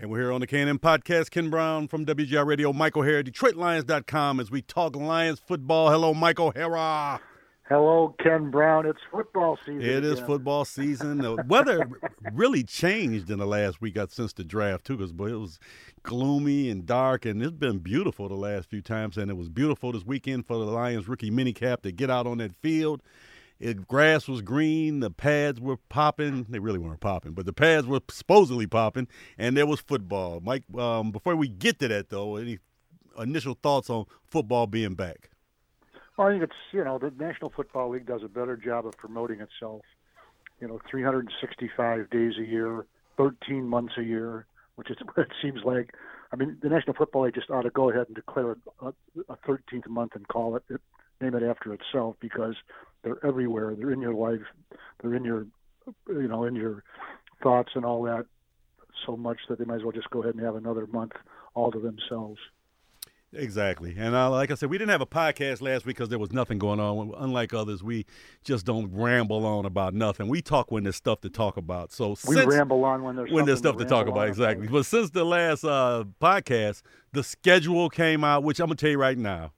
And we're here on the KNN Podcast. Ken Brown from WGR Radio, Michael O'Hara, DetroitLions.com as we talk Lions football. Hello, Michael O'Hara. Hello, Ken Brown. It's football season. It is again. football season. the weather really changed in the last week uh, since the draft, too, because it was gloomy and dark, and it's been beautiful the last few times. And it was beautiful this weekend for the Lions rookie minicamp to get out on that field it, grass was green, the pads were popping. They really weren't popping, but the pads were supposedly popping, and there was football. Mike, um, before we get to that though, any initial thoughts on football being back? Well, I think it's you know the National Football League does a better job of promoting itself. You know, 365 days a year, 13 months a year, which is what it seems like. I mean, the National Football League just ought to go ahead and declare a, a 13th month and call it, it name it after itself because they're everywhere. They're in your life. They're in your, you know, in your thoughts and all that so much that they might as well just go ahead and have another month all to themselves. Exactly. And uh, like I said, we didn't have a podcast last week because there was nothing going on. Unlike others, we just don't ramble on about nothing. We talk when there's stuff to talk about. So we since, ramble on when there's when there's stuff to, to talk about. Exactly. But since the last uh, podcast, the schedule came out, which I'm gonna tell you right now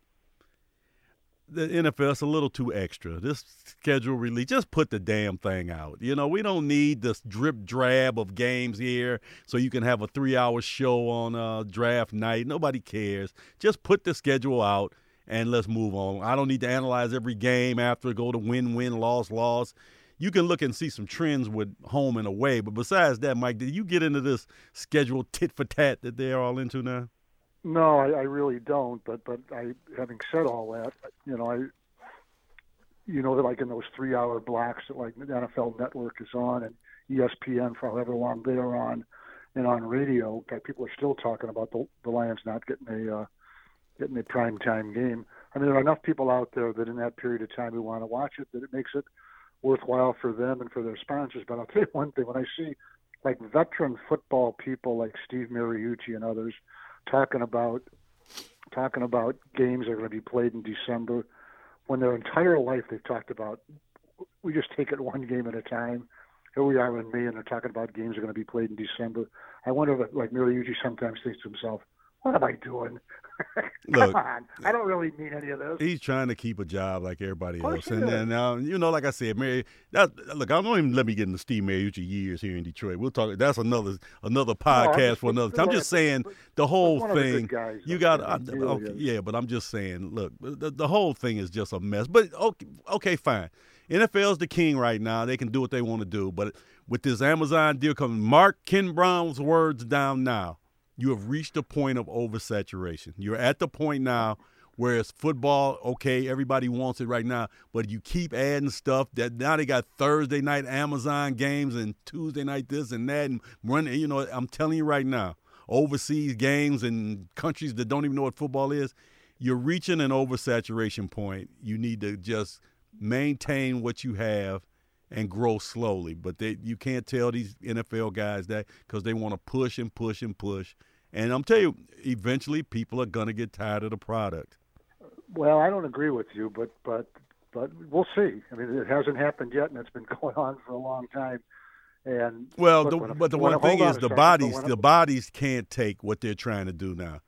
the NFL is a little too extra. This schedule release, just put the damn thing out. You know, we don't need this drip drab of games here so you can have a three hour show on uh, draft night. Nobody cares. Just put the schedule out and let's move on. I don't need to analyze every game after go to win win, loss, loss. You can look and see some trends with home and away. But besides that, Mike, did you get into this schedule tit for tat that they're all into now? No, I, I really don't. But but I, having said all that, you know, I, you know, that like in those three-hour blocks that like the NFL Network is on and ESPN for however long they are on, and on radio, people are still talking about the, the Lions not getting a uh, getting a prime time game. I mean, there are enough people out there that in that period of time who want to watch it that it makes it worthwhile for them and for their sponsors. But I'll tell you one thing: when I see like veteran football people like Steve Mariucci and others talking about talking about games that are going to be played in December when their entire life they've talked about we just take it one game at a time. Here we are in May, and they're talking about games that are going to be played in December. I wonder if, like Mariucci sometimes thinks to himself, what am I doing? Come look, on, I don't really mean any of this. He's trying to keep a job like everybody else, and then now uh, you know, like I said, Mary. That, look, I don't even let me get into Steve Mariucci years here in Detroit. We'll talk. That's another another podcast no, for another time. I'm just saying the whole thing. Guys, you got, I, uh, okay, yeah, but I'm just saying. Look, the, the whole thing is just a mess. But okay, okay, fine. NFL's the king right now. They can do what they want to do. But with this Amazon deal coming, mark Ken Brown's words down now you have reached a point of oversaturation. You're at the point now where it's football, okay, everybody wants it right now, but you keep adding stuff that now they got Thursday night Amazon games and Tuesday night this and that and running, you know, I'm telling you right now, overseas games and countries that don't even know what football is, you're reaching an oversaturation point. You need to just maintain what you have and grow slowly. But they, you can't tell these NFL guys that because they want to push and push and push and I'm telling you, eventually people are going to get tired of the product. Well, I don't agree with you, but but but we'll see. I mean, it hasn't happened yet, and it's been going on for a long time. And well, the, but the one thing is, the second, bodies the bodies can't take what they're trying to do now.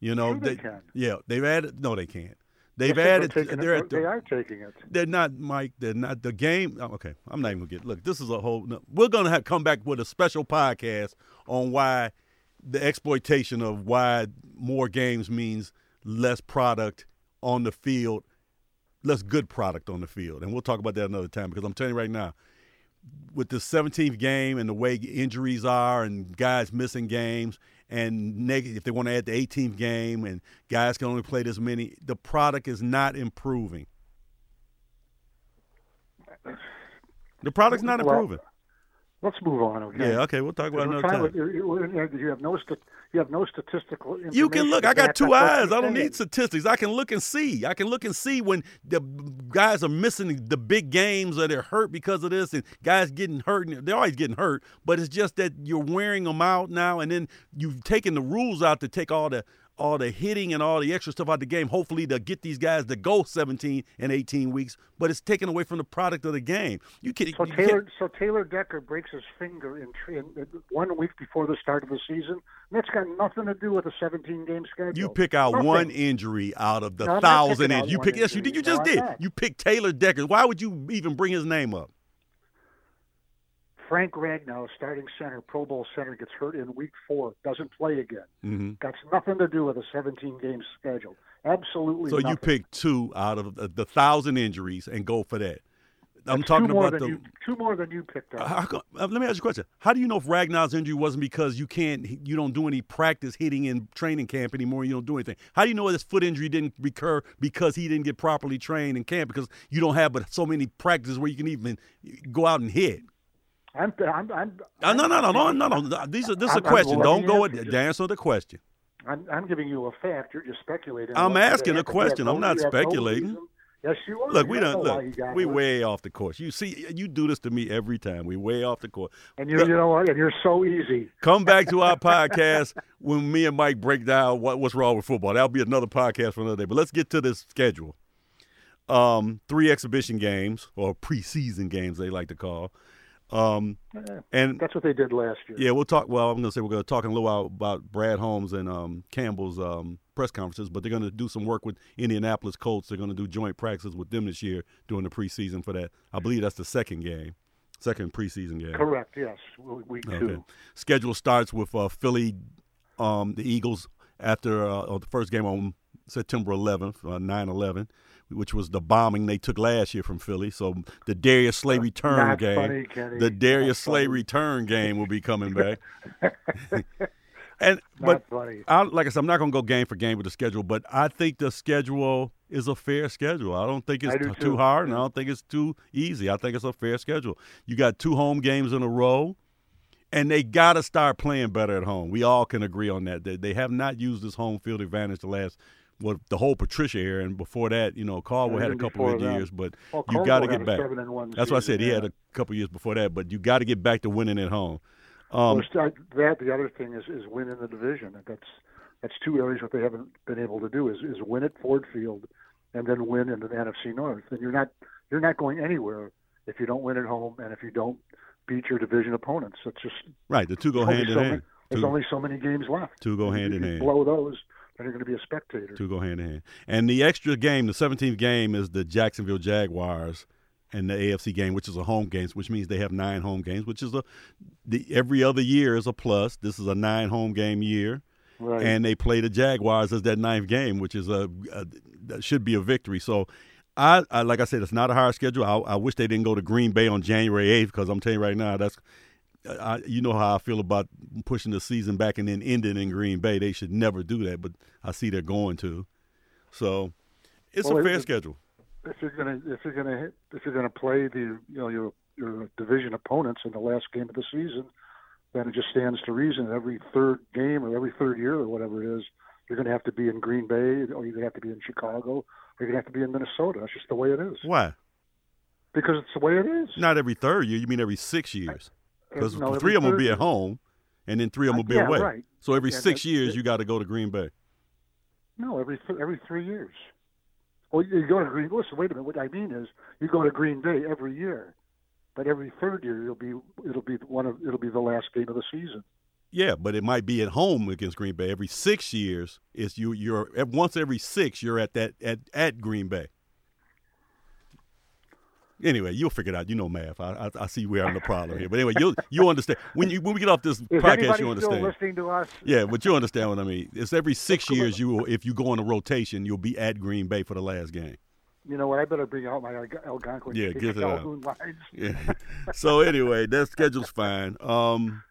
You know, they, they, can. Yeah, they've added. No, they can't. They've yes, added. They're, they're it, the, they are taking it. They're not, Mike. They're not the game. Oh, okay, I'm not even gonna get. Look, this is a whole. We're gonna have come back with a special podcast on why the exploitation of why more games means less product on the field, less good product on the field. And we'll talk about that another time because I'm telling you right now, with the 17th game and the way injuries are and guys missing games and neg- if they want to add the 18th game and guys can only play this many, the product is not improving. The product's not improving. Well, Let's move on. Okay. Yeah. Okay. We'll talk about another time. you have no you have no statistical. You can look. I got two eyes. I don't need statistics. I can look and see. I can look and see when the guys are missing the big games or they're hurt because of this, and guys getting hurt. And they're always getting hurt, but it's just that you're wearing them out now, and then you've taken the rules out to take all the all the hitting and all the extra stuff out the game, hopefully they'll get these guys to go 17 and 18 weeks, but it's taken away from the product of the game. You can so Taylor so Taylor Decker breaks his finger in, in, one week before the start of the season. That's got nothing to do with a 17 game schedule. You pick out nothing. one injury out of the No, thousand and you pick yes you did you just No, did. You picked Taylor Decker. Why would you even bring his name up? Frank Ragnow, starting center, Pro Bowl center, gets hurt in week four, doesn't play again. hmm Got nothing to do with a 17 game schedule. Absolutely. So you pick two out of the, the thousand injuries and go for that. I'm That's talking two about the. you, two more than you picked up. How uh, let me ask you a question. How do you know if Ragnow's injury wasn't because you can't, you don't do any practice hitting in training camp anymore? You don't do anything. How do you know this foot injury didn't recur because he didn't get properly trained in camp? Because you don't have but so many practices where you can even go out and hit. I'm, I'm, I'm, Uh, no, no, no, no, no, no. These are, this is a I'm- I'm- question. Don't go you. answer the question. I'm, I'm giving you a fact. You're just speculating. I'm asking a question. I'm not you have no speculating. Yes, you are. Look, we don't don't know why look. We hurt. way off the course. You see, you do this to me every time. We way off the course. And you, you know what? And you're so easy. Come back to our podcast when me and Mike break down what, what's wrong with football. That'll be another podcast for another day. But let's get to this schedule. Um, three exhibition games or preseason games they like to call. Um, and That's what they did last year. yeah, we'll talk. Well, I'm going to say we're going to talk in a little while about Brad Holmes and um, Campbell's um, press conferences, but they're going to do some work with Indianapolis Colts. They're going to do joint practices with them this year during the preseason for that. I believe that's the second game, second preseason game. Correct. Yes. Week Okay. two. Schedule starts with uh, Philly, um, the Eagles after uh, the first game on September 11th, uh, 9/11, which was the bombing they took last year from Philly. So the Darius Slay return Not game, funny, the Darius Not Slay funny. return game will be coming back. and Not but. I, like I said, I'm not going to go game for game with the schedule, but I think the schedule is a fair schedule. I don't think it's do too. too hard, and I don't think it's too easy. I think it's a fair schedule. You got two home games in a row, and they got to start playing better at home. We all can agree on that. They, they have not used this home field advantage the last. Well, the whole Patricia era, and before that, you know, Caldwell had a couple of that. years, but Well, you got to get back. Seven and one That's what I said. He yeah. had a couple years before that, but you got to get back to winning at home. Um, Well, it's- that the other thing is is win in the division. That's that's two areas what they haven't been able to do is is win at Ford Field, and then win in the NFC North. And you're not you're not going anywhere if you don't win at home and if you don't beat your division opponents. It's just right, the two go hand in so hand. many, there's Two- only so many games left. Two go hand you in hand. Blow those, then you're going to be a spectator. Two go hand in hand. And the extra game, the 17th game, is the Jacksonville Jaguars and the AFC game, which is a home game, which means they have nine home games, which is a the every other year is a plus. This is a nine home game year, Right. and they play the Jaguars as that ninth game, which is a, a that should be a victory. So. I, I like I said, it's not a hard schedule. I, I wish they didn't go to Green Bay on January eighth because I'm telling you right now, that's I, you know how I feel about pushing the season back and then ending in Green Bay. They should never do that, but I see they're going to. So it's Well, a fair it- schedule. if you're gonna if you're gonna hit, if you're gonna play the you know your your division opponents in the last game of the season, then it just stands to reason every third game or every third year or whatever it is, you're gonna have to be in Green Bay or you're gonna have to be in Chicago or you're gonna have to be in Minnesota. That's just the way it is Why? because it's the way it is. Not every third year. You mean every six years? Because No, three of them will be at home, and then three of them will be yeah, away. right. So every Yeah, six years, that- you got to go to Green Bay. No, every th- every three years. Well, you go to Green. Listen, wait a minute. What I mean is, you go to Green Bay every year, but every third year it'll be it'll be one of it'll be the last game of the season. Yeah, but it might be at home against Green Bay. Every six years is you. You're once every six. You're at that at at Green Bay. Anyway, you'll figure it out. You know math. I I, I see we're having a problem here, but anyway, you'll you understand when you when we get off this Is podcast. You understand. listening to us? Yeah, but you understand what I mean. It's every six years you will, if you go on a rotation, you'll be at Green Bay for the last game. You know what? I better bring out my Alg- Algonquin. Yeah, get it out. Yeah. so anyway, that schedule's fine. Um,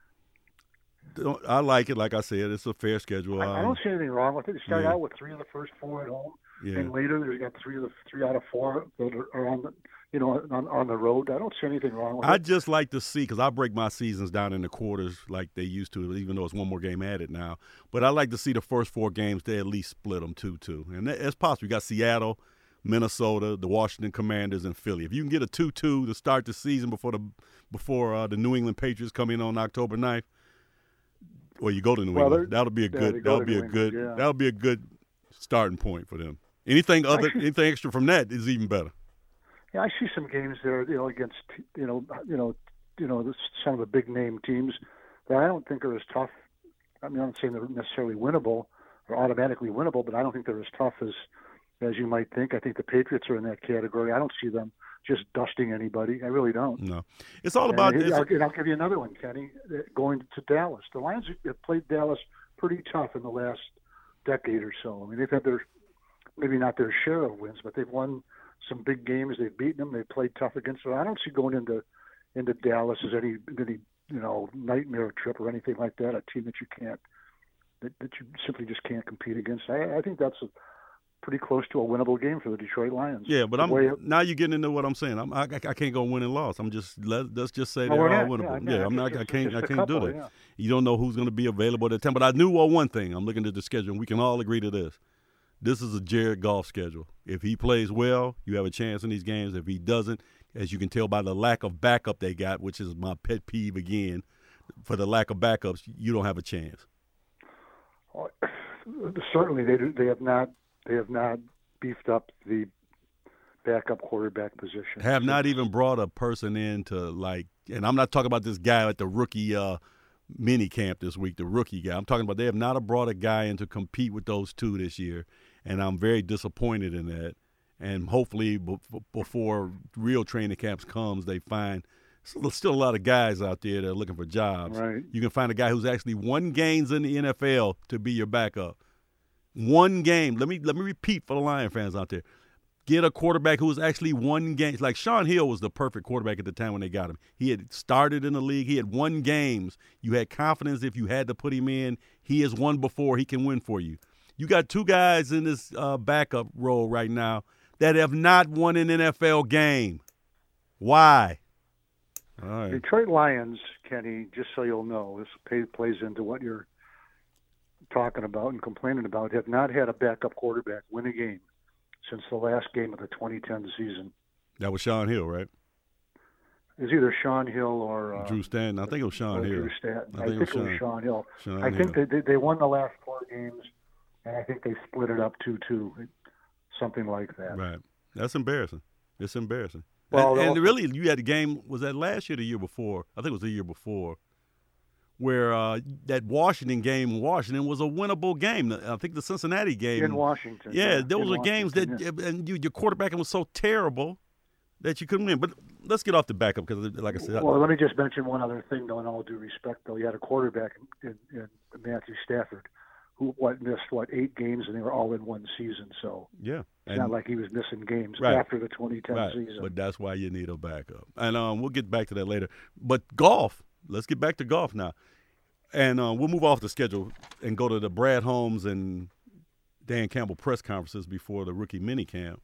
I like it. Like I said, it's a fair schedule. I, I Um, don't see anything wrong with it. Start yeah. out with three of the first four at home, yeah. and later there's got three of the three out of four that are, on the you know on, on the road. I don't see anything wrong with I it. just like to see because I break my seasons down into quarters like they used to, even though it's one more game added now. But I like to see the first four games they at least split them two two, and it's possible. You got Seattle, Minnesota, the Washington Commanders, and Philly. If you can get a two two to start the season before the before uh, the New England Patriots come in on October 9th, Well, you go to New Well, England. That'll be a good. that'll be a good. England, yeah. That'll be a good starting point for them. Anything other, Actually- anything extra from that is even better. Yeah, I see some games there, you know, against you know, you know, you know, some of the big name teams that I don't think are as tough. I mean, I'm not saying they're necessarily winnable or automatically winnable, but I don't think they're as tough as as you might think. I think the Patriots are in that category. I don't see them just dusting anybody. I really don't. No, it's all about. And, It's, I'll, and I'll give you another one, Kenny. uh, Going to Dallas, the Lions have played Dallas pretty tough in the last decade or so. I mean, they've had their maybe not their share of wins, but they've won some big games. They've beaten them. They've played tough against them. I don't see going into into Dallas as any any you know nightmare trip or anything like that. A team that you can't that, that you simply just can't compete against. I, I think that's a pretty close to a winnable game for the Detroit Lions. yeah, but I'm way- now you're getting into what I'm saying. I'm, I, I can't go win and loss. I'm just let, let's just say No, they're all winnable. Yeah, Yeah, no, I'm not. just- I can't. I can't do couple, that. yeah. You don't know who's going to be available at that time. But I knew well one thing. I'm looking at the schedule, and we can all agree to this. This is a Jared Goff schedule. If he plays well, you have a chance in these games. If he doesn't, as you can tell by the lack of backup they got, which is my pet peeve again, for the lack of backups, you don't have a chance. Well, certainly they do- they have not they have not beefed up the backup quarterback position. Have not even brought a person in to like, and I'm not talking about this guy at the rookie uh, mini camp this week, the rookie guy. I'm talking about they have not brought a guy in to compete with those two this year, and I'm very disappointed in that. And hopefully, b- before real training camps comes, they find still still a lot of guys out there that are looking for jobs. Right. You can find a guy who's actually won games in the NFL to be your backup. One game. Let me let me repeat for the Lion fans out there. Get a quarterback who was actually won games. Like Shaun Hill was the perfect quarterback at the time when they got him. He had started in the league. He had won games. You had confidence if you had to put him in. He has won before. He can win for you. You got two guys in this uh, backup role right now that have not won an NFL game. Why? All right. Detroit Lions, Kenny, just so you'll know, this pay, plays into what you're talking about and complaining about, have not had a backup quarterback win a game since the last game of the 2010 season. That was Shaun Hill, right? It's either Shaun Hill or uh, Drew Stanton. I think it was Shaun Hill. Drew Stanton. I I think think, it was Shaun Hill. Sean I think Hill. they they won the last four games, and I think they split it up two two, something like that. Right. That's embarrassing. It's embarrassing. Well, and, and really, you had a game. Was that last year, the year before? I think it was the year before, where uh, that Washington game in Washington was a winnable game. I think the Cincinnati game. In Washington. yeah, those are games that, yeah. and you, your quarterbacking was so terrible that you couldn't win. But let's get off the backup because, like I said, Well, let me just mention one other thing, though, in all due respect, though. You had a quarterback in, in Matthew Stafford who what missed what eight games, and they were all in one season. So yeah, it's not like he was missing games Right. after the 2010 right. season. But that's why you need a backup, and um, we'll get back to that later. But Goff, let's get back to Goff now, and uh, we'll move off the schedule and go to the Brad Holmes and Dan Campbell press conferences before the rookie mini camp.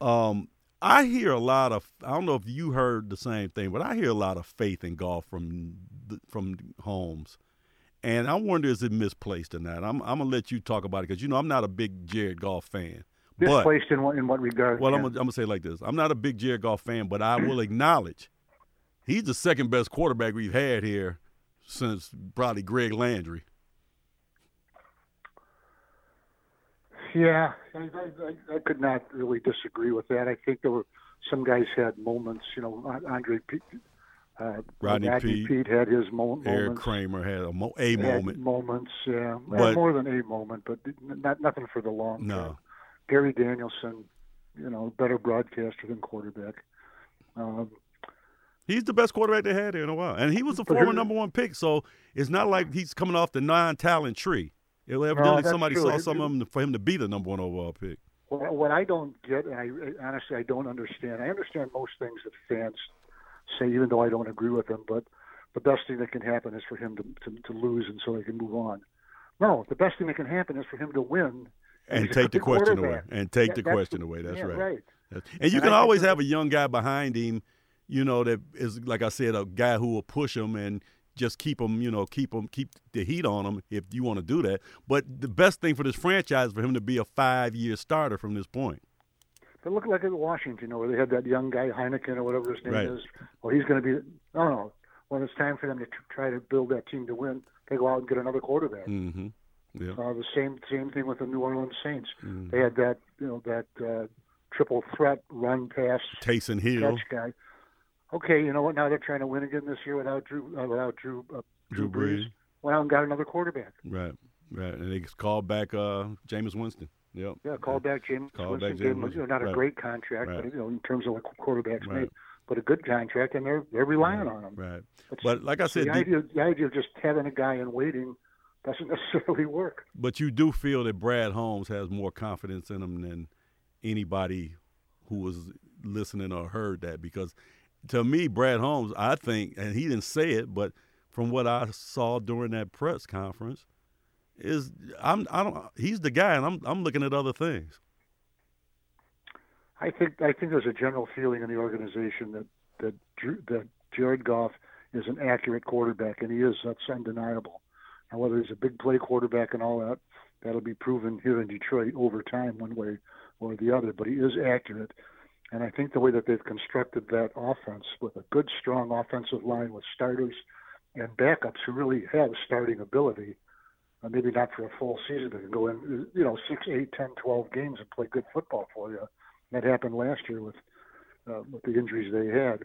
Um, I hear a lot of. I don't know if you heard the same thing, but I hear a lot of faith in Goff from the- from Holmes. And I wonder is it misplaced or not? I'm I'm gonna let you talk about it because you know I'm not a big Jared Goff fan. But Misplaced in what in what regard? well, I'm gonna, I'm gonna say it like this: I'm not a big Jared Goff fan, but I will acknowledge he's the second best quarterback we've had here since probably Greg Landry. Yeah, I, I, I- could not really disagree with that. I think there were some guys had moments. You know, Andre uh, Rodney Peete, Peete had his mo- Erik. Kramer had a, mo- a moment. moments, yeah, But- more than a moment, but not nothing for the long No. term. Gary Danielson, you know, better broadcaster than quarterback. Um, He's the best quarterback they had here in a while, and he was But former number one pick. So it's not like he's coming off the non-talent tree. It, evidently, that's somebody true. saw some of him for him to be the number one overall pick. what, what I don't get, and I honestly I don't understand. I understand most things that fans say, even though I don't agree with him, But the best thing that can happen is for him to to, to lose, and so they can move on. No, the best thing that can happen is for him to win And take the question away. And take the question away. That's yeah, right. right. That's- And you And can I always have a young guy behind him, you know, that is like I said, a guy who will push him and just keep him, you know, keep him, keep the heat on him if you want to do that. But the best thing for this franchise is for him to be a five-year starter from this point. But look like at Washington, you know, where they had that young guy Heineken or whatever his name Right. is. Well, he's going to be no, no. When it's time for them to tr- try to build that team to win, they go out and get another quarterback. Mm-hmm. Yeah. Uh, the same same thing with the New Orleans Saints. Mm-hmm. They had that you know that uh, triple threat run pass Taysom Hill. catch guy. Okay, you know what? Now they're trying to win again this year without Drew uh, without Drew uh, Drew, Drew Brees. Brees. Went out and got another quarterback. Right. Right. And they called back uh, Jameis Winston. Yep. Yeah, call back James Called Winston. back James you know, not a Winston. great contract, Right. but you know, in terms of what quarterbacks Right. made, but a good contract, and they're they're relying on him. Right. It's- But like I said, the idea the idea of just having a guy in waiting doesn't necessarily work. But you do feel that Brad Holmes has more confidence in him than anybody who was listening or heard that because to me, Brad Holmes, I think, and he didn't say it, but from what I saw during that press conference, is I'm I don't he's the guy, and I'm I'm looking at other things. I think I think there's a general feeling in the organization that that that Jared Goff is an accurate quarterback, and he is. That's undeniable. Now, whether he's a big play quarterback and all that, that'll be proven here in Detroit over time, one way or the other. But he is accurate, and I think the way that they've constructed that offense with a good, strong offensive line with starters and backups who really have starting ability. Uh, maybe not for a full season, but can go in, you know, six, eight, ten, twelve games and play good football for you. That happened last year with uh, with the injuries they had.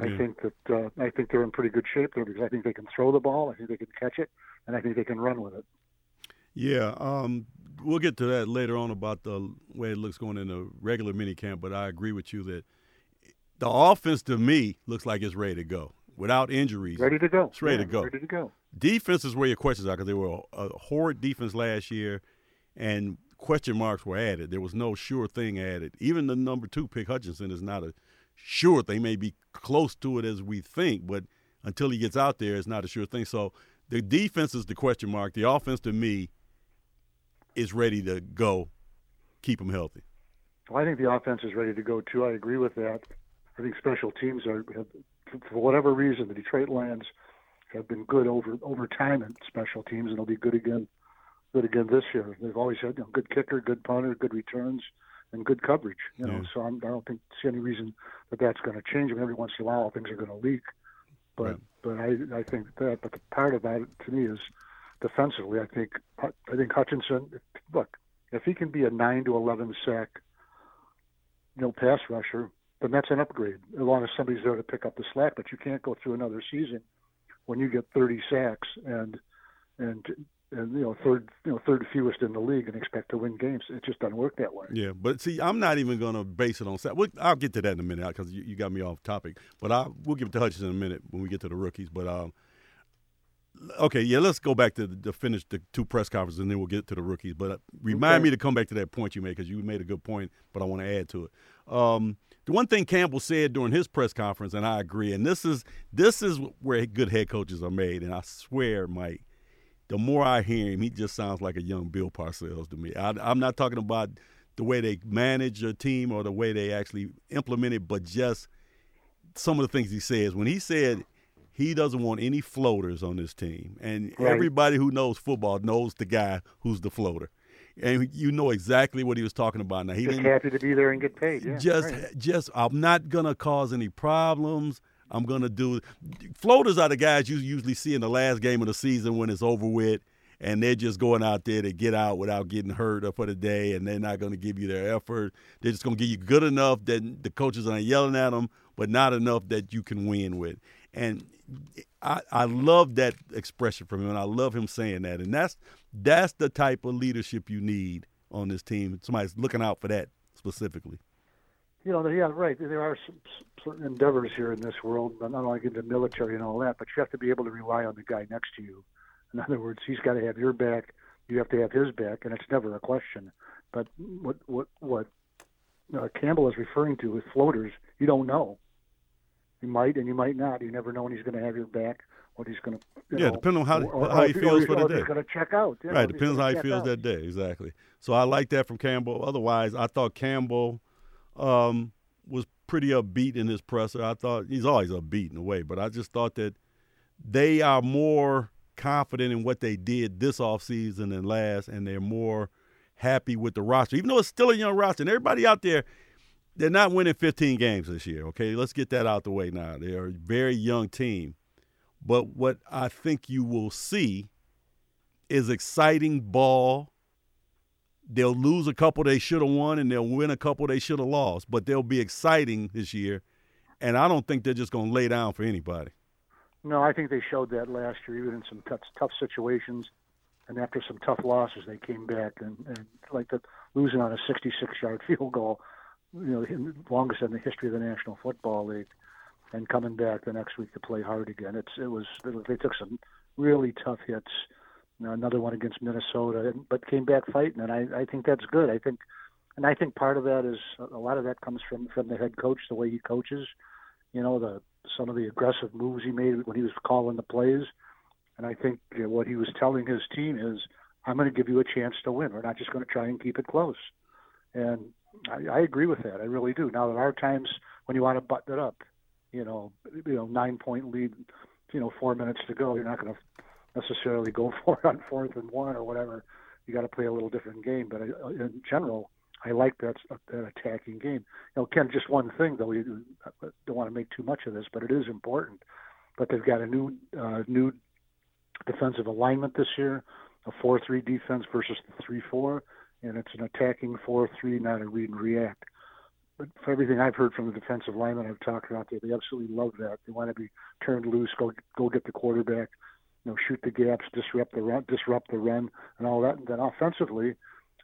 I think that uh, I think they're in pretty good shape there because I think they can throw the ball, I think they can catch it, and I think they can run with it. Yeah, um, we'll get to that later on about the way it looks going in the regular minicamp. But I agree with you that the offense to me looks like it's ready to go without injuries. Ready to go. It's ready Yeah, to go. Ready to go. Defense is where your questions are because they were a, a horrid defense last year, and question marks were added. There was no sure thing added. Even the number two pick Hutchinson is not a sure thing. May be close to it as we think, but until he gets out there, it's not a sure thing. So the defense is the question mark. The offense to me is ready to go. Keep them healthy. Well, I think the offense is ready to go too. I agree with that. I think special teams are, have, for whatever reason, the Detroit Lions have been good over over time in special teams, and they'll be good again, good again this year. They've always had you know, good kicker, good punter, good returns, and good coverage. You know, Yeah. so I'm, I don't think see any reason that that's going to change. I mean, every once in a while, things are going to leak, but Right. but I I think that. But the part about it to me is defensively. I think I think Hutchinson. Look, if he can be a nine to eleven sack you know, pass rusher, then that's an upgrade, as long as somebody's there to pick up the slack. But you can't go through another season when you get 30 sacks and and and you know third you know third fewest in the league and expect to win games. It just doesn't work that way. Yeah, but see, I'm not even going to base it on sack. Well, I'll get to that in a minute because you, you got me off topic. But I we'll give it to Hutchinson in a minute when we get to the rookies. But um, okay, yeah, let's go back to the, finish the two press conferences and then we'll get to the rookies. But uh, remind Okay. me to come back to that point you made because you made a good point, but I want to add to it. Um, the one thing Campbell said during his press conference, and I agree, and this is this is where good head coaches are made, and I swear, Mike, the more I hear him, he just sounds like a young Bill Parcells to me. I, I'm not talking about the way they manage a team or the way they actually implement it, but just some of the things he says. When he said he doesn't want any floaters on this team, and Right. everybody who knows football knows the guy who's the floater, and you know exactly what he was talking about. Now he Just didn't happy to be there and get paid. Yeah, just right. just I'm not gonna cause any problems. I'm gonna do floaters are the guys you usually see in the last game of the season when it's over with and they're just going out there to get out without getting hurt for the day and they're not gonna give you their effort. They're just gonna give you good enough that the coaches aren't yelling at them, but not enough that you can win with. And I, I love that expression from him and I love him saying that. And that's that's the type of leadership you need on this team. Somebody's looking out for that specifically. you know, yeah, right. There are some, certain endeavors here in this world, but not only in the military and all that, but you have to be able to rely on the guy next to you. In other words, he's got to have your back. You have to have his back, and it's never a question. But what what what uh, Campbell is referring to with floaters, you don't know. You might and you might not. You never know when he's going to have your back, what he's going to. Yeah, know, depending on how- or- how or he feels for the day. He's going to check out. know, Right, depends on how he feels out. that day. Exactly. So I like that from Campbell. Otherwise, I thought Campbell um, was pretty upbeat in his presser. I thought he's always upbeat in a way, but I just thought that they are more confident in what they did this offseason than last, and they're more happy with the roster, even though it's still a young roster. And everybody out there, they're not winning 15 games this year. Okay, let's get that out the way now. They're a very young team. But what I think you will see is exciting ball. They'll lose a couple they should have won, and they'll win a couple they should have lost. But they'll be exciting this year, and I don't think they're just going to lay down for anybody. No, I think they showed that last year, even in some tough, tough situations, and after some tough losses, they came back and, and like the losing on a 66-yard field goal, you know, longest in the history of the National Football League, and coming back the next week to play hard again. It's it was they took some really tough hits another one against Minnesota, but came back fighting, and I, I think that's good. I think, and I think part of that is a lot of that comes from from the head coach, the way he coaches. You know, the some of the aggressive moves he made when he was calling the plays, and I think you know, what he was telling his team is, "I'm going to give you a chance to win. We're not just going to try and keep it close." And I, I agree with that. I really do. Now there are times when you want to button it up. You know, you know, nine point lead. You know, four minutes to go. You're not going to necessarily go for it on fourth and one or whatever. You got to play a little different game. But I, in general, I like that, uh, that attacking game. You know, Ken, just one thing though. We uh, don't want to make too much of this, but it is important. But they've got a new uh, new defensive alignment this year, a four-three defense versus the three-four, and it's an attacking four-three, not a read and react. But for everything I've heard from the defensive linemen I've talked about there, they absolutely love that. They want to be turned loose, go go get the quarterback, you know, shoot the gaps, disrupt the run, disrupt the run, and all that. And then offensively,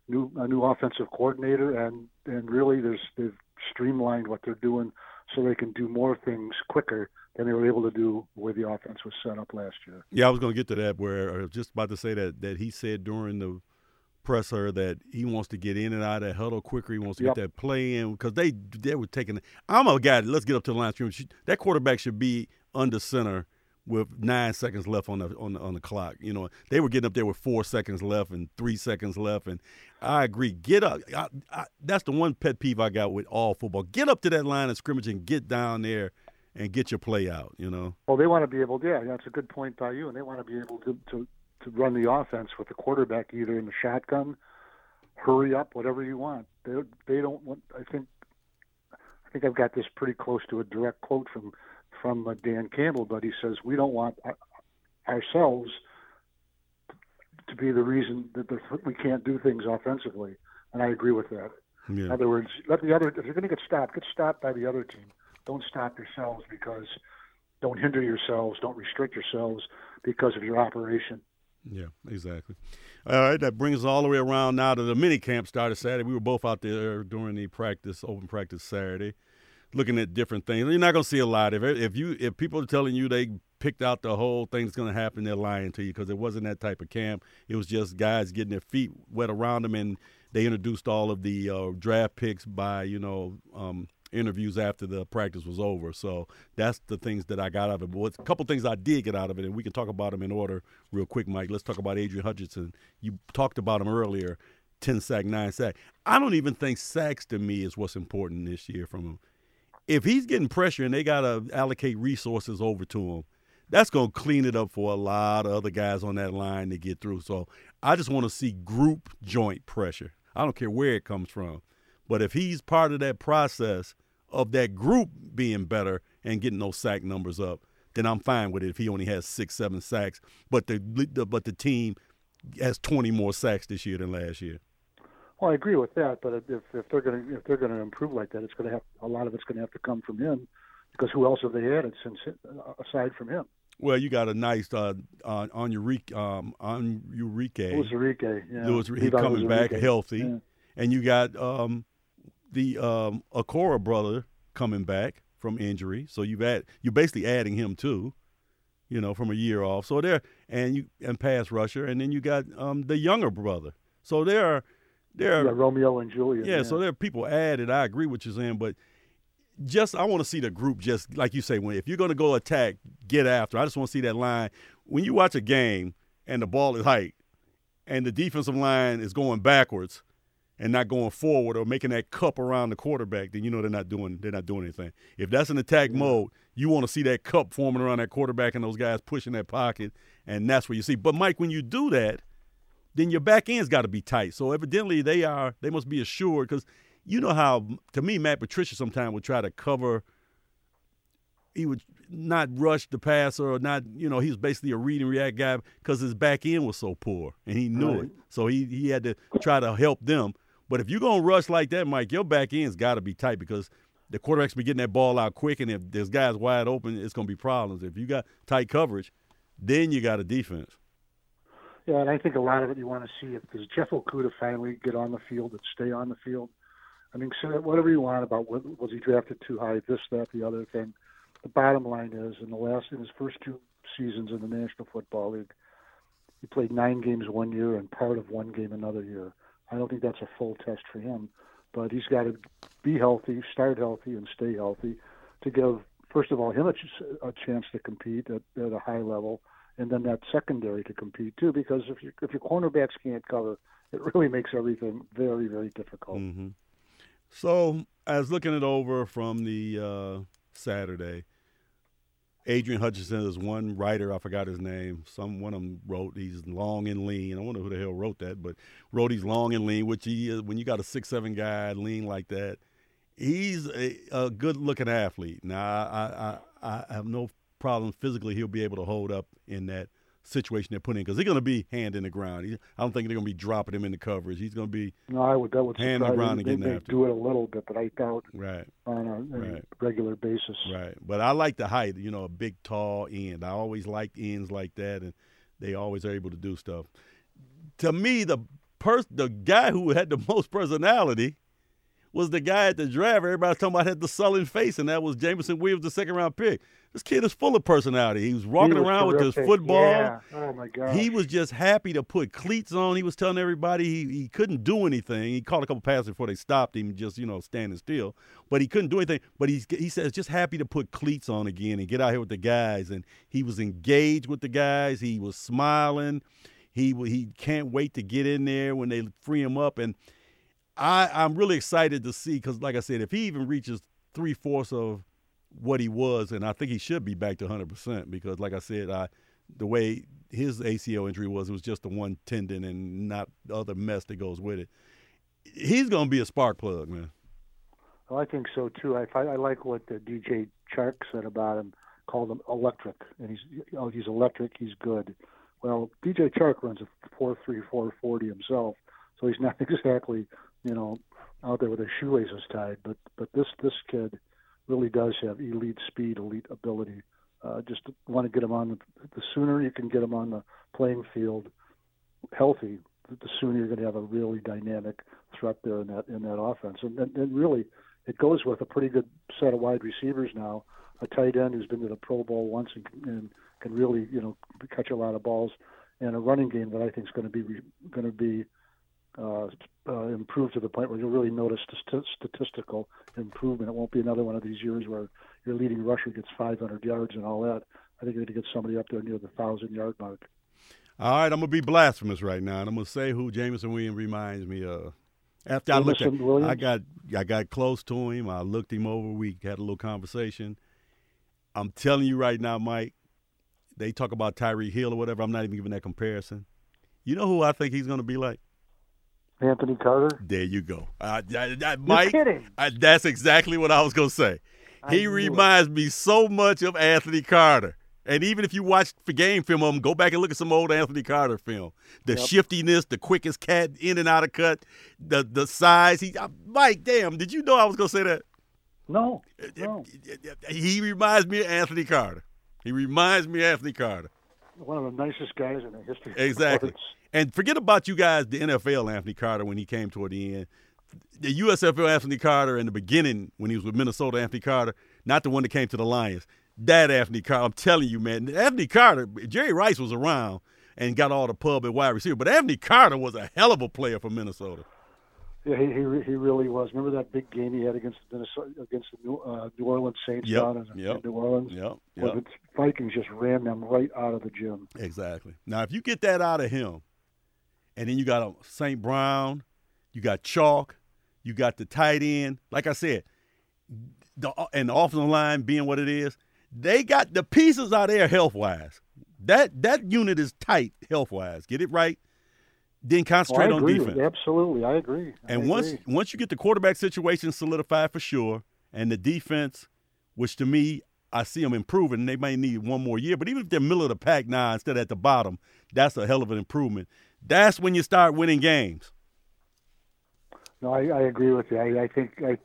new a new offensive coordinator, and and really, there's they've streamlined what they're doing so they can do more things quicker than they were able to do where the offense was set up last year. Yeah, I was going to get to that. Where I was just about to say that that he said during the presser that he wants to get in and out of that huddle quicker. He wants to yep. get that play in because they they were taking. I'm a guy. Let's get up to the line stream. That quarterback should be under center with nine seconds left on the on the, on the clock. You know, they were getting up there with four seconds left and three seconds left, and I agree. Get up. I, I, that's the one pet peeve I got with all football. Get up to that line of scrimmage and get down there and get your play out. You know. Well, they want to be able. To, yeah, that's a good point by you, and they want to be able to to to run the offense with the quarterback either in the shotgun, hurry up, whatever you want. They they don't want. I think. I think I've got this pretty close to a direct quote from from uh, Dan Campbell, but he says we don't want ourselves to be the reason that we can't do things offensively, and I agree with that. Yeah. In other words, let the other if you're going to get stopped, get stopped by the other team. Don't stop yourselves because don't hinder yourselves, don't restrict yourselves because of your operation. Yeah, exactly. All right, that brings us all the way around now to the mini camp started Saturday. We were both out there during the practice, open practice Saturday looking at different things. You're not going to see a lot. If if you if people are telling you they picked out the whole thing that's going to happen, they're lying to you because it wasn't that type of camp. It was just guys getting their feet wet around them, and they introduced all of the uh, draft picks by you know. Um, interviews after the practice was over. So that's the things that I got out of it. But a couple things I did get out of it, and we can talk about them in order real quick, Mike. Let's talk about Adrian Hutchinson. You talked about him earlier. 10 sack, 9 sack. I don't even think sacks to me is what's important this year from him if he's getting pressure and they got to allocate resources over to him, that's going to clean it up for a lot of other guys on that line to get through. So I just want to see group joint pressure. I don't care where it comes from. But if he's part of that process of that group being better and getting those sack numbers up, then I'm fine with it if he only has six, seven sacks. But the, the but the team has 20 more sacks this year than last year. Well, I agree with that, but if if they're going to if they're going to improve like that, it's going to have a lot of it's going to have to come from him, because who else have they added since aside from him? Well, you got a nice uh, uh, Onwuzurike, um, on Eureka. Louis Enrique, yeah. Louis, he coming back healthy, yeah. and you got um, the um, Okwara brother coming back from injury. So you've add you're basically adding him too, you know, from a year off. So there, and you and pass rusher, and then you got um, the younger brother. So there are there are yeah, Romeo and Julian. Yeah, yeah, so there are people added. I agree with you saying, but just I want to see the group just like you say when if you're going to go attack, get after. I just want to see that line. When you watch a game and the ball is height and the defensive line is going backwards and not going forward or making that cup around the quarterback, then you know they're not doing they're not doing anything. If that's an attack mode, you want to see that cup forming around that quarterback and those guys pushing that pocket, and that's where you see. But Mike, when you do that, then your back end's got to be tight. So evidently they are they must be assured because you know how to me Matt Patricia sometimes would try to cover he would not rush the passer or not, you know, he was basically a read and react guy because his back end was so poor and he knew right. it. So he, he had to try to help them. But if you're to rush like that, Mike, your back end's got to be tight because the quarterback's be getting that ball out quick. And if there's guys wide open, it's to be problems. If you got tight coverage, then you got a defense. Yeah, and I think a lot of it you want to see if does Jeff Okudah finally get on the field and stay on the field. I mean, say whatever you want about what, was he drafted too high, this, that, the other thing the bottom line is, in the last in his first two seasons in the National Football League, he played nine games one year and part of one game another year. I don't think that's a full test for him, but he's got to be healthy, start healthy, and stay healthy to give first of all him a, a chance to compete at, at a high level, and then that secondary to compete too. Because if you, if your cornerbacks can't cover, it really makes everything very very difficult. Mm-hmm. So, as looking it over from the uh, Saturday, Adrian Hutchinson is one writer. I forgot his name. Some one of them wrote he's long and lean. I wonder who the hell wrote that, but wrote he's long and lean, which he is. When you got a six seven guy lean like that, he's a, a good looking athlete. Now I, I I have no problem physically. He'll be able to hold up in that situation they're putting in because he's going to be hand in the ground. He, I don't think they're going to be dropping him in the coverage. He's going to be no, I would that would hand in the ground they, and getting after. Do it a little bit, but I doubt right on a, a right. regular basis. Right, but I like the height. You know, a big tall end. I always liked ends like that, and they always are able to do stuff. To me, the pers- the guy who had the most personality was the guy at the draft. Everybody's talking about had the sullen face, and that was Jameson Williams, the second round pick. This kid is full of personality. He was walking he was around terrific. with his football. Yeah. Oh my God. He was just happy to put cleats on. He was telling everybody he, he couldn't do anything. He caught a couple passes before they stopped him, just you know standing still. But he couldn't do anything. But he's he says just happy to put cleats on again and get out here with the guys. And he was engaged with the guys. He was smiling. He he can't wait to get in there when they free him up. And I I'm really excited to see because like I said, if he even reaches three fourths of what he was, and I think he should be back to 100% because, like I said, I the way his ACL injury was, it was just the one tendon and not the other mess that goes with it. He's going to be a spark plug, man. Well, I think so too. I I like what uh, the DJ Chark said about him, called him electric, and he's oh he's electric, he's good. Well, DJ Chark runs a four three four forty himself, so he's not exactly you know out there with his shoelaces tied. But but this this kid really does have elite speed, elite ability. Uh, just want to get him on the, the sooner you can get him on the playing field healthy, the sooner you're going to have a really dynamic threat there in that in that offense. And, and, and really, it goes with a pretty good set of wide receivers now. A tight end who's been to the Pro Bowl once and, and can really you know catch a lot of balls, and a running game that I think is going to be going to be uh, uh, improve to the point where you'll really notice st- statistical improvement. It won't be another one of these years where your leading rusher gets 500 yards and all that. I think you're going to get somebody up there near the thousand yard mark. All right, I'm gonna be blasphemous right now, and I'm gonna say who Jameson Williams reminds me of. After I looked at, Williams? I got I got close to him. I looked him over. We had a little conversation. I'm telling you right now, Mike. They talk about Tyreek Hill or whatever. I'm not even giving that comparison. You know who I think he's gonna be like? Anthony Carter. There you go. Uh, I, I, Mike, kidding. I, that's exactly what I was going to say. I he reminds it. me so much of Anthony Carter. And even if you watch the game film of him, go back and look at some old Anthony Carter film. The yep. shiftiness, the quickest cat in and out of cut, the the size. He, uh, Mike, damn, did you know I was going to say that? No, uh, uh, no. He reminds me of Anthony Carter. He reminds me of Anthony Carter. One of the nicest guys in the history. Exactly. And forget about you guys, the NFL Anthony Carter when he came toward the end. The USFL Anthony Carter in the beginning when he was with Minnesota Anthony Carter, not the one that came to the Lions. That Anthony Carter, I'm telling you, man, Anthony Carter, Jerry Rice was around and got all the pub and wide receiver, but Anthony Carter was a hell of a player for Minnesota. Yeah, he he, he really was. Remember that big game he had against Minnesota against the New, uh, New Orleans Saints yep, down in, yep, in New Orleans. Yep. Where the Vikings just ran them right out of the gym. Exactly. Now, if you get that out of him, and then you got a St. Brown, you got Chark, you got the tight end. Like I said, the and the offensive line being what it is, they got the pieces out there health wise. That that unit is tight health wise. Get it right. Then concentrate oh, on defense. Absolutely, I agree. I and agree. once once you get the quarterback situation solidified for sure, and the defense, which to me I see them improving. They may need one more year, but even if they're middle of the pack now instead of at the bottom, that's a hell of an improvement. That's when you start winning games. No, I, I agree with you. I, I think I,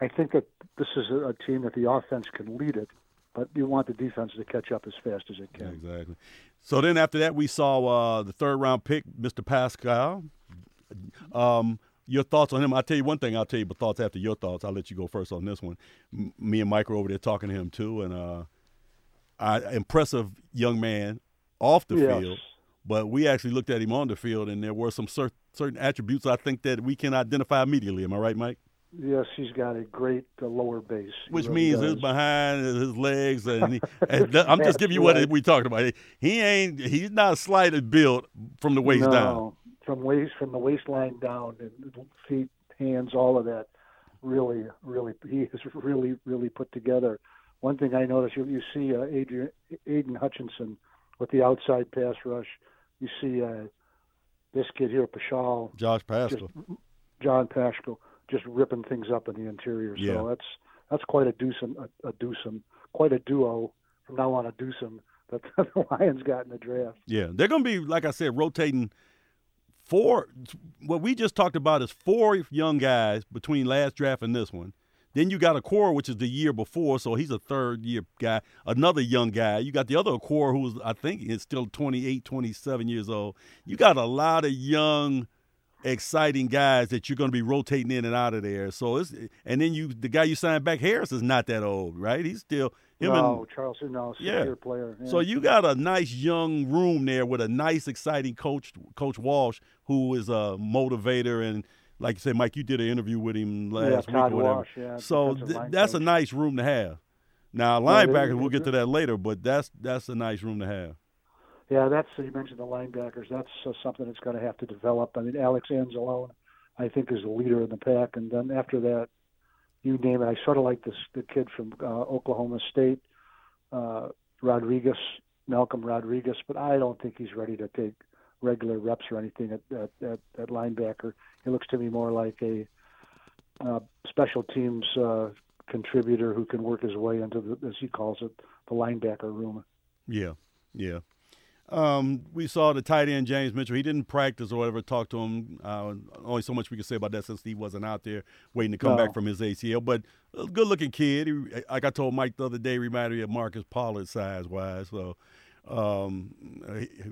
I think that this is a, a team that the offense can lead it, but you want the defense to catch up as fast as it can. Exactly. So then after that, we saw uh, the third round pick, Mr. Paschal. Um, your thoughts on him? I'll tell you one thing. I'll tell you my thoughts after your thoughts. I'll let you go first on this one. M- me and Mike are over there talking to him too, and uh, I, impressive young man off the yes. field. But we actually looked at him on the field, and there were some cer- certain attributes I think that we can identify immediately. Am I right, Mike? Yes, he's got a great uh, lower base. Which really means does. his behind, his legs, and, he, and I'm just giving you what we talked about. He ain't, he's not a slighted built from the waist no, down. from waist from the waistline down, and feet, hands, all of that. Really, really, he is really, really put together. One thing I noticed, you, you see uh, Adrian, Aidan Hutchinson with the outside pass rush. You see uh, this kid here, Paschal. Josh Paschal. John Paschal just ripping things up in the interior. So yeah. that's that's quite a doosom, a, a quite a duo from now on a doosom that the Lions got in the draft. Yeah, they're going to be like I said, rotating four. What we just talked about is four young guys between last draft and this one. Then you got a core, which is the year before, so he's a third year guy. Another young guy. You got the other core, who's I think is still 28, 27 years old. You got a lot of young exciting guys that you're going to be rotating in and out of there. So it's and then you the guy you signed back Harris is not that old, right? He's still him no, and, Charleston, no, yeah. player. Yeah. So you got a nice young room there with a nice, exciting coach, Coach Wash, who is a motivator and. Like you said, Mike, you did an interview with him last yeah, week or whatever. Wash, yeah, so th- that's coach. a nice room to have. Now linebackers, we'll get to that later, but that's that's a nice room to have. Yeah, that's you mentioned the linebackers. That's uh, something that's going to have to develop. I mean, Alex Anzalone, I think, is the leader in the pack, and then after that, you name it. I sort of like this the kid from uh, Oklahoma State, uh, Rodriguez, Malcolm Rodriguez, but I don't think he's ready to take regular reps or anything at at, at, at linebacker. He looks to me more like a uh, special teams uh, contributor who can work his way into the, as he calls it, the linebacker room. Yeah, yeah. Um, we saw the tight end James Mitchell. He didn't practice or whatever. Talk to him. Uh, only so much we can say about that since he wasn't out there waiting to come no. back from his ACL. But a good-looking kid. He, like I told Mike the other day, reminded me of Marcus Pollard size-wise. So um,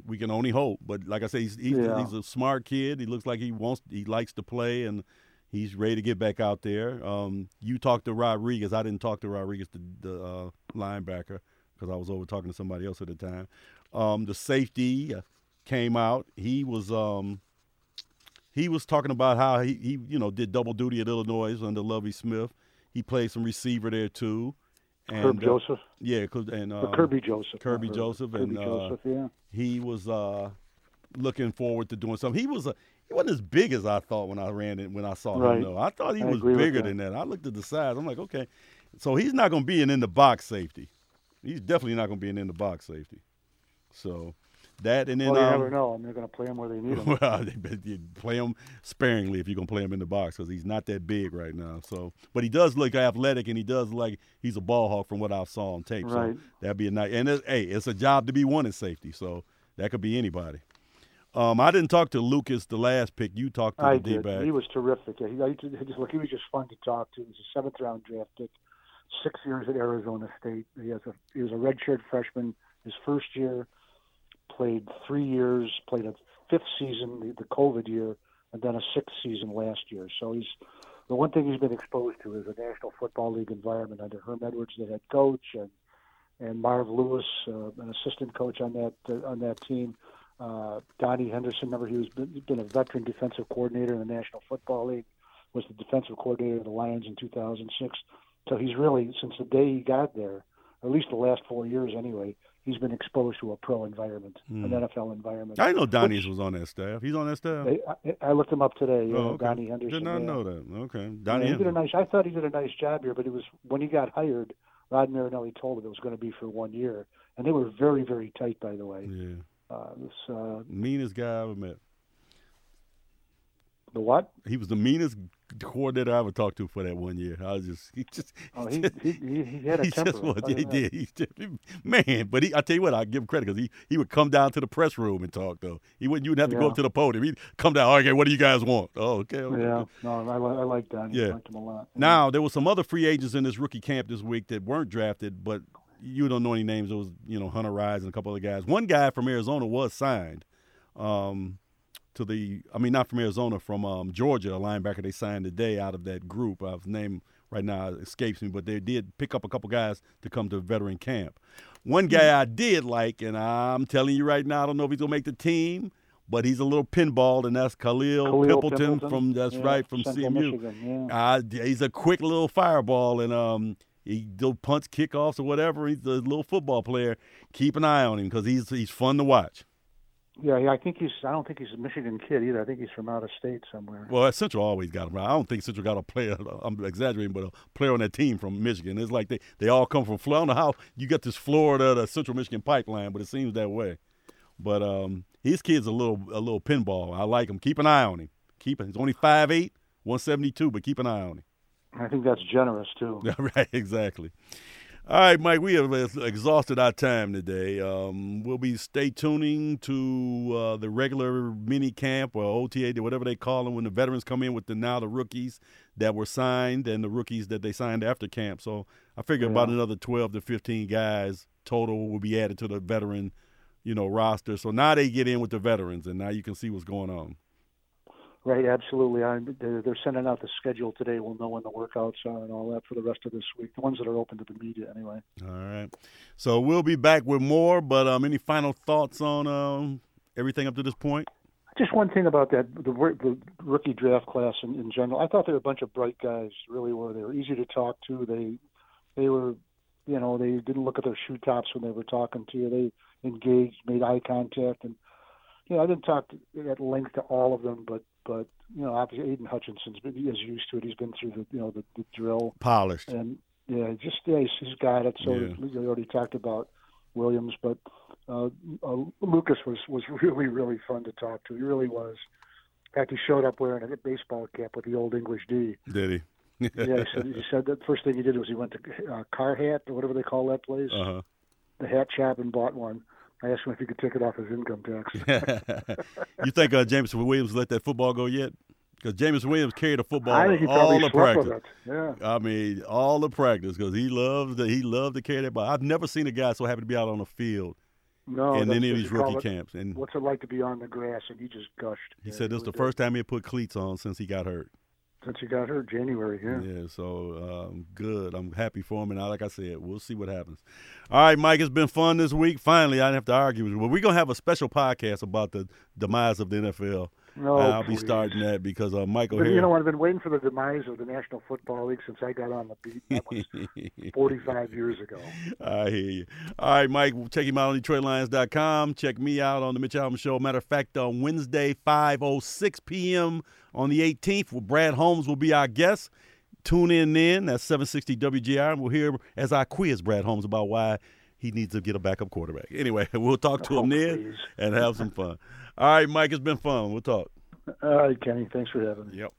we can only hope. But like I say, he's he's, yeah. he's, a smart kid. He looks like he wants, he likes to play, and he's ready to get back out there. Um, you talked to Rodriguez. I didn't talk to Rodriguez, the, the uh, linebacker, because I was over talking to somebody else at the time. Um, the safety came out. He was um, he was talking about how he, he you know did double duty at Illinois under Lovie Smith. He played some receiver there too. And, Joseph. Uh, yeah, and uh, Kerby Joseph. Kerby Joseph, Kerby and Joseph, uh, yeah. he was uh, looking forward to doing something. He was a he wasn't as big as I thought when I ran it when I saw right. him. Though I thought he I was bigger than that. I looked at the size. I'm like, okay, so he's not going to be an in the box safety. He's definitely not going to be an in the box safety. So that and then well, you um, never know. I mean, they're going to play him where they need him. well, you play him sparingly if you're going to play him in the box because he's not that big right now. So, but he does look athletic and he does look like he's a ball hawk from what I saw on tape. Right. So that'd be a nice. And it, hey, it's a job to be one in safety, so that could be anybody. Um, I didn't talk to Lucas the last pick. You talked to I the did. D-back. He was terrific. Yeah, he, he, just, look, he was just fun to talk to. He was a seventh round draft pick, six years at Arizona State. He has a he was a redshirt freshman his first year played three years, played a fifth season, the, the COVID year, and then a sixth season last year. So he's the one thing he's been exposed to is a National Football League environment under Herm Edwards, the head coach, and and Marv Lewis, uh, an assistant coach on that uh, on that team. Uh, Donnie Henderson, remember he was been, been a veteran defensive coordinator in the National Football League, was the defensive coordinator of the Lions in 2006. So he's really since the day he got there, at least the last four years anyway, he's been exposed to a pro environment, Hmm. an NFL environment. I know Donnie's Which- was on that staff. He's on that staff. I, I looked him up today. oh, uh, okay. Donnie Henderson. Did not yeah. know that. Okay, Yeah, Donnie. he did a nice. I thought he did a nice job here, but it was when he got hired. Rod Marinelli told him it was going to be for one year, and they were very, very tight. By the way, Yeah, uh, this uh, meanest guy I ever met. The what? He was the meanest coordinator I ever talked to for that one year. I was just he just oh he he, he, he had a he temper. just was yeah, he did he's just, man. But he I tell you what I give him credit because he he would come down to the press room and talk though. He wouldn't you wouldn't have to yeah. go up to the podium. He'd come down. Okay, what do you guys want? Oh, okay. okay. Yeah, no, I, I like that. Yeah, I liked him a lot. Now there were some other free agents in this rookie camp this week that weren't drafted, but you don't know any names. It was you know Hunter Rise and a couple other guys. One guy from Arizona was signed. Um, to the, I mean, not from Arizona, from um, Georgia, a linebacker they signed today out of that group. Uh, his name right now escapes me, but they did pick up a couple guys to come to veteran camp. One guy I did like, and I'm telling you right now, I don't know if he's gonna make the team, but he's a little pinball, and that's Kalil, Kalil Pimpleton, Pimpleton. from that's yeah, right from Central CMU. Michigan, yeah. Uh, he's a quick little fireball, and um, he do punts, kickoffs, or whatever. He's a little football player. Keep an eye on him because he's he's fun to watch. Yeah, yeah, I think he's. I don't think he's a Michigan kid either. I think he's from out of state somewhere. Well, Central always got him. I don't think Central got a player. I'm exaggerating, but a player on that team from Michigan. It's like they, they all come from Florida. I don't know how you got this Florida to Central Michigan pipeline, but it seems that way. But um, his kid's a little a little pinball. I like him. Keep an eye on him. Keep it. He's only 5'8", 172, but keep an eye on him. I think that's generous too. right, exactly. All right, Mike, we have exhausted our time today. Um, we'll be stay tuning to uh, the regular mini camp or OTA, whatever they call them, when the veterans come in with the now the rookies that were signed and the rookies that they signed after camp. So I figure yeah. about another 12 to 15 guys total will be added to the veteran, you know, roster. So now they get in with the veterans, and now you can see what's going on. Right, absolutely. I, they're sending out the schedule today. We'll know when the workouts are and all that for the rest of this week. The ones that are open to the media, anyway. All right. So we'll be back with more. But um, any final thoughts on um, everything up to this point? Just one thing about that the, the rookie draft class in, in general. I thought they were a bunch of bright guys. Really were. They were easy to talk to. They they were, you know, they didn't look at their shoe tops when they were talking to you. They engaged, made eye contact, and you know, I didn't talk at length to all of them, but but you know, obviously Aidan Hutchinson's been, is used to it. He's been through the you know the, the drill, polished, and yeah, just yeah, he's, he's got it. So Yeah. we already talked about Williams, but uh, uh, Lucas was was really really fun to talk to. He really was. In fact, he showed up wearing a baseball cap with the old English D. Did he? Yeah, he said, he said that first thing he did was he went to uh, Car Hat or whatever they call that place, Uh huh. the hat shop, and bought one. I asked him if he could take it off his income tax. you think uh, Jameson Williams let that football go yet? Because Jameson Williams carried a football I think he all the practice. Yeah. I mean, all the practice because he loves the, he loved to carry that ball. I've never seen a guy so happy to be out on the field No, in any of these rookie it. camps. And What's it like to be on the grass? And he just gushed. he said this is the first time he had put cleats on since he got hurt. Since he got hurt January. Yeah. Yeah, so um, good. I'm happy for him, and I, like I said, we'll see what happens. All right, Mike, it's been fun this week. Finally, I didn't have to argue with you. But we're gonna have a special podcast about the demise of the NFL. No, I'll be starting that because uh, Michael But, you know, what I've been waiting for the demise of the National Football League since I got on the beat. That was 45 years ago. I hear you. All right, Mike, check him out on DetroitLions.com. Check me out on the Mitch Albom Show. Matter of fact, on Wednesday, 5.06 p.m. on the 18th, well, Brad Holmes will be our guest. Tune in then. That's 760 WJR. And we'll hear as I quiz Brad Holmes about why he needs to get a backup quarterback. Anyway, we'll talk to Oh, him then please. and have some fun. All right, Mike, it's been fun. We'll talk. All right, Kenny. Thanks for having me. Yep.